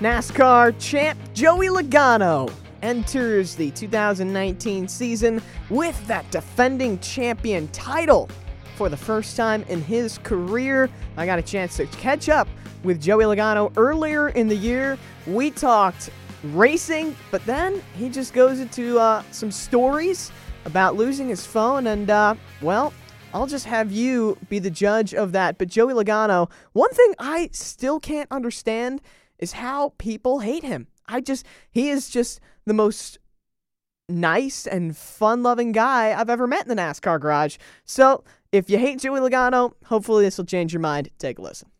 NASCAR champ Joey Logano enters the 2019 season with that defending champion title for the first time in his career. I got a chance to catch up with Joey Logano earlier in the year. We talked racing, but then he just goes into uh, some stories about losing his phone, and uh, well, I'll just have you be the judge of that. But Joey Logano, one thing I still can't understand is how people hate him. I just, he is just the most nice and fun loving guy I've ever met in the NASCAR garage. So if you hate Joey Logano, hopefully this will change your mind. Take a listen.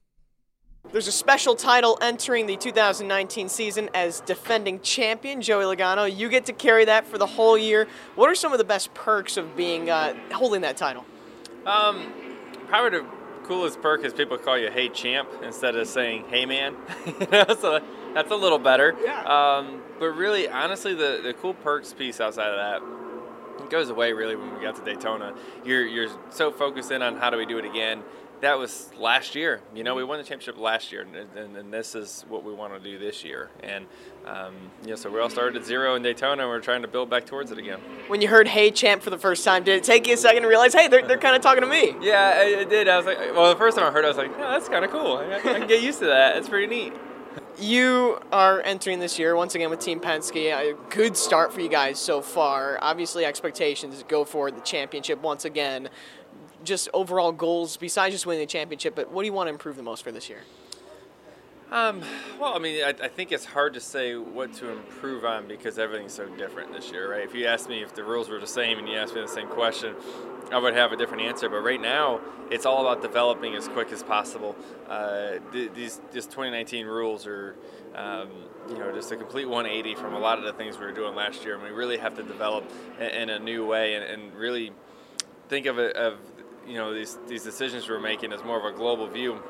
There's a special title entering the 2019 season as defending champion Joey Logano. You get to carry that for the whole year. What are some of the best perks of being uh, holding that title? Um, probably the coolest perk is people call you "Hey Champ" instead of saying "Hey Man." you know, so that's a little better. Yeah. Um, but really, honestly, the the cool perks piece outside of that it goes away really when we got to Daytona. You're you're so focused in on how do we do it again. That was last year. You know, we won the championship last year, and, and, and this is what we want to do this year. And um, you know, so we all started at zero in Daytona, and we're trying to build back towards it again. When you heard "Hey Champ" for the first time, did it take you a second to realize, hey, they're, they're kind of talking to me? Yeah, I, I did. I was like, well, the first time I heard, it, I was like, oh, that's kind of cool. I, I can get used to that. It's pretty neat. You are entering this year once again with Team Penske. A good start for you guys so far. Obviously, expectations go for the championship once again. Just overall goals besides just winning the championship, but what do you want to improve the most for this year? Um, well, I mean, I, I, think it's hard to say what to improve on because everything's so different this year, right? If you asked me if the rules were the same and you asked me the same question, I would have a different answer. But right now, it's all about developing as quick as possible. Uh, these, these 2019 rules are, um, you know, just a complete 180 from a lot of the things we were doing last year, and we really have to develop in, in a new way and, and really think of it of you know these these decisions we're making as more of a global view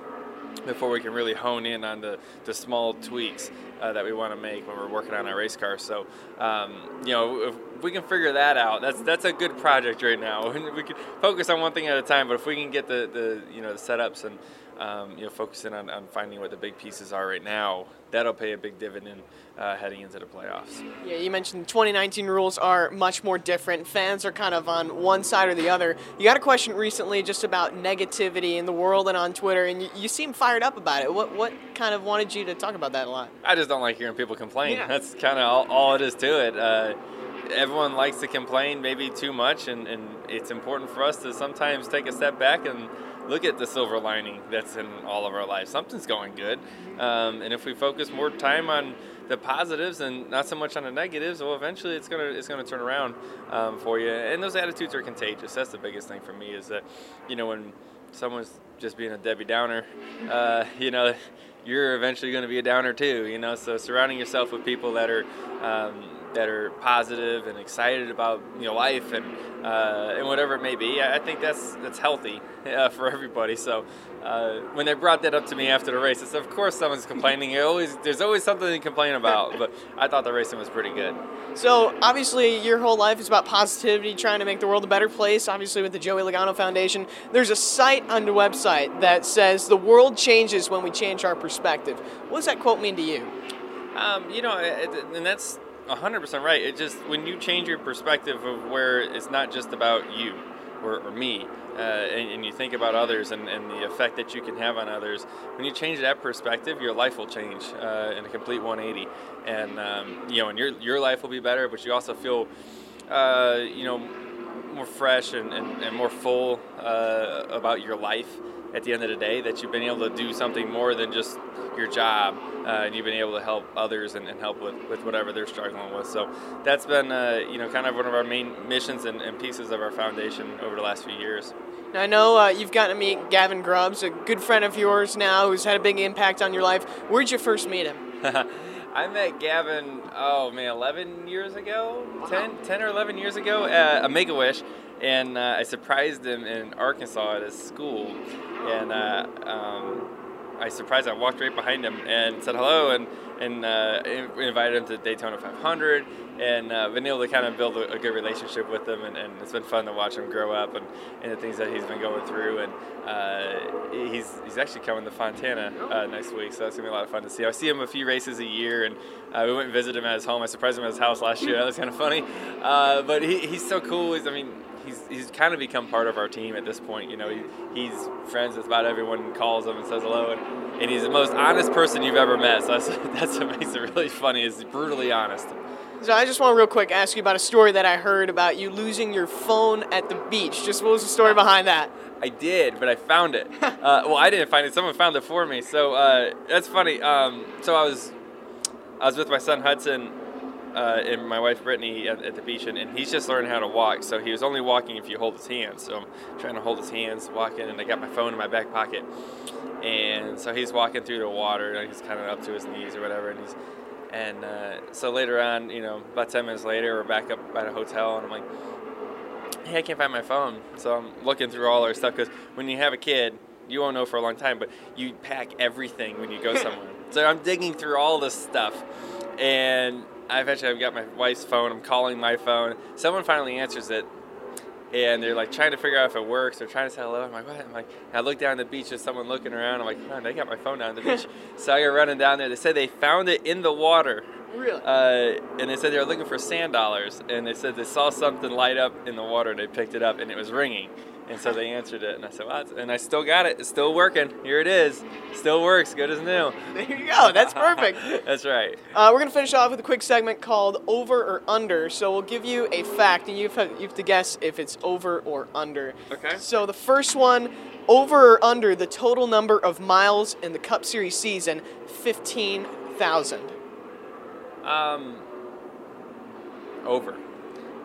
before we can really hone in on the, the small tweaks uh, that we want to make when we're working on our race car. So, um, you know, if we can figure that out, that's that's a good project right now. we can focus on one thing at a time, but if we can get the, the you know the setups and um, you know focusing on, on finding what the big pieces are right now, that'll pay a big dividend uh, heading into the playoffs. Yeah, you mentioned 2019 rules are much more different. Fans are kind of on one side or the other. You got a question recently just about negativity in the world and on Twitter, and you, you seem fired up about it. What what kind of wanted you to talk about that a lot? I just don't like hearing people complain. Yeah. That's kind of all, all, it is to it. Uh, everyone likes to complain maybe too much, and, and it's important for us to sometimes take a step back and look at the silver lining that's in all of our lives. Something's going good, um, and if we focus more time on the positives and not so much on the negatives, well, eventually it's gonna it's gonna turn around um, for you. And those attitudes are contagious. That's the biggest thing for me is that, you know, when someone's just being a Debbie Downer, uh, you know, you're eventually going to be a downer too. You know, so surrounding yourself with people that are um, that are positive and excited about you know life and uh, and whatever it may be. I think that's that's healthy uh, for everybody. So uh, when they brought that up to me after the race, I said, "Of course, someone's complaining. It always there's always something to complain about." But I thought the racing was pretty good. So obviously, your whole life is about positivity, trying to make the world a better place. Obviously, with the Joey Logano Foundation, there's a site on the website that says the world changes when we change our perspective. What does that quote mean to you? Um, you know, and that's 100% right. It just, when you change your perspective of where it's not just about you or, or me, uh, and, and, you think about others and, and, the effect that you can have on others, when you change that perspective, your life will change uh, in a complete 180. And, um, you know, and your, your life will be better, but you also feel, uh, you know, more fresh and, and, and more full uh, about your life at the end of the day that you've been able to do something more than just your job uh, and you've been able to help others and, and, help with, with whatever they're struggling with so that's been uh, you know kind of one of our main missions and, and, pieces of our foundation over the last few years now, I know uh, you've gotten to meet Gavin Grubbs, a good friend of yours now who's had a big impact on your life. Where'd you first meet him? I met Gavin, oh man, 11 years ago? Wow. 10, 10 or 11 years ago at a Make a Wish. And uh, I surprised him in Arkansas at his school and uh, um, I surprised. I walked right behind him and said hello, and and uh, invited him to Daytona 500, and uh, been able to kind of build a, a good relationship with him, and, and, it's been fun to watch him grow up and, and the things that he's been going through. And uh, he's he's actually coming to Fontana uh, next week, so that's gonna be a lot of fun to see. I see him a few races a year, and uh, we went and visited him at his home. I surprised him at his house last year. That was kind of funny, uh, but he, he's so cool. He's, I mean he's he's kind of become part of our team at this point. You know, he, he's friends with about everyone, calls him and says hello, and, and he's the most honest person you've ever met. So that's that's what makes it really funny. Is brutally honest. So I just want to real quick ask you about a story that I heard about you losing your phone at the beach. Just what was the story behind that? I did, but I found it. uh, well, I didn't find it. Someone found it for me. So uh, that's funny. Um, so I was I was with my son Hudson uh, and my wife Brittany at, at the beach, and, and, he's just learning how to walk. So he was only walking if you hold his hands. So I'm trying to hold his hands, walking, and I got my phone in my back pocket. And so he's walking through the water, and he's kind of up to his knees or whatever, and he's and uh, so later on, you know, about 10 minutes later, we're back up at a hotel, and I'm like, hey, I can't find my phone. So I'm looking through all our stuff because when you have a kid, you won't know for a long time, but you pack everything when you go somewhere. so I'm digging through all this stuff, and I eventually I've got my wife's phone. I'm calling my phone. Someone finally answers it, and they're like trying to figure out if it works. They're trying to say hello. I'm like, what? I'm like, I look down the beach. There's someone looking around. I'm like, man, they got my phone down the beach. so I go running down there. They said they found it in the water. Really? Uh, and they said they were looking for sand dollars, and they said they saw something light up in the water. and They picked it up, and it was ringing. And so they answered it, and I said, "What?" And I still got it. It's still working. Here it is. Still works. Good as new. There you go. That's perfect. That's right. Uh, we're gonna finish off with a quick segment called "Over or Under." So we'll give you a fact, and you have, you have to guess if it's over or under. Okay. So the first one, over or under the total number of miles in the Cup Series season, fifteen thousand. Um. Over.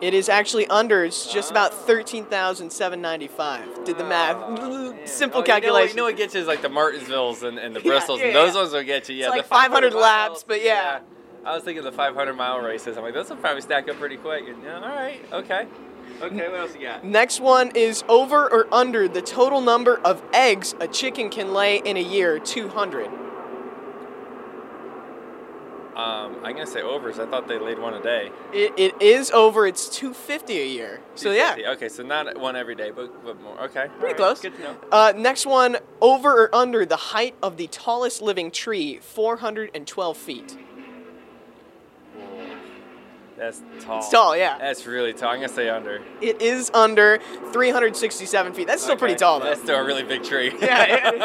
It is actually under. It's just about thirteen thousand seven ninety five. Did the math. Oh, Simple oh, calculation. You know, what, you know what gets you is like the Martinsvilles and, and the Yeah, Bristols, yeah, and those yeah. ones will get you. Yeah, It's the like 500 miles, laps, but yeah. I was thinking the 500 mile races. I'm like, those will probably stack up pretty quick. And, yeah, all right, okay. Okay, what else you got? Next one is over or under the total number of eggs a chicken can lay in a year, 200. Um, I'm gonna say overs. I thought they laid one a day. It, it is over. It's 250 a year. So yeah, Okay, so not one every day, but, but more. Okay. pretty right, close. Good to know. Uh, next one, over or under the height of the tallest living tree, 412 feet. That's tall. It's tall, yeah. That's really tall. I'm gonna say under. It is under 367 feet. That's still pretty tall though. That's still a really big tree. Yeah, it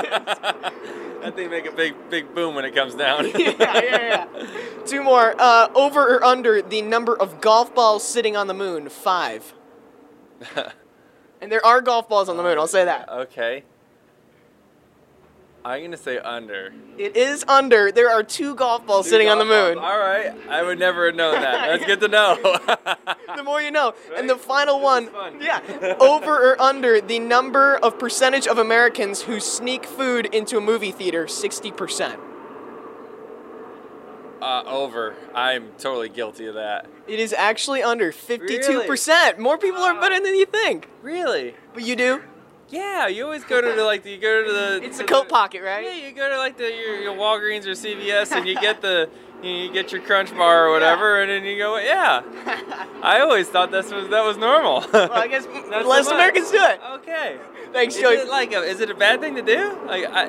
that thing make a big big boom when it comes down. yeah, yeah, yeah. Two more. Uh, over or under the number of golf balls sitting on the moon, five. And there are golf balls on the moon. I'll say that. okay. I'm gonna say under. It is under. There are two golf balls sitting on the moon. All right, I would never have known that. That's good to know. The more you know. And the final one, yeah, over or under the number of percentage of Americans who sneak food into a movie theater, 60%. uh, over. I'm totally guilty of that. It is actually under 52%. More people are better than you think. Really? But you do? Yeah, you always go to the like you go to the. It's to a coat the- pocket, right? Yeah, you go to like the your, your Walgreens or CVS and you get the you, you get your Crunch bar or whatever, and then you go. Yeah, I always thought this was that was normal. Well, I guess Not so less much. Americans do it. Okay. Thanks, Is Joey. it like a, is it a bad thing to do? Like I,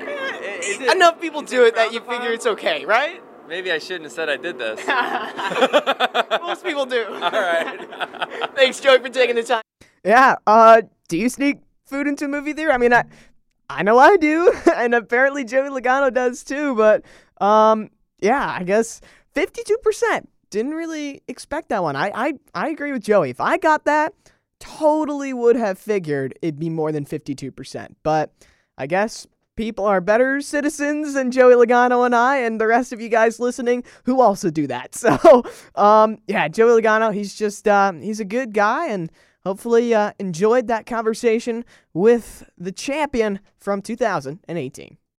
is it- Enough people is do it that frowned you upon? figure it's okay, right? Maybe I shouldn't have said I did this. Most people do. All right. Thanks, Joey, for taking the time. Yeah. Uh, do you sneak food into a movie theater? I mean, I, I know I do, and apparently Joey Logano does too. But um, yeah, I guess fifty-two percent. Didn't really expect that one. I, I, I agree with Joey. If I got that, totally would have figured it'd be more than fifty-two percent. But I guess people are better citizens than Joey Logano and I, and the rest of you guys listening who also do that. So, um, yeah, Joey Logano, he's just uh, he's a good guy, and hopefully uh, enjoyed that conversation with the champion from 2018.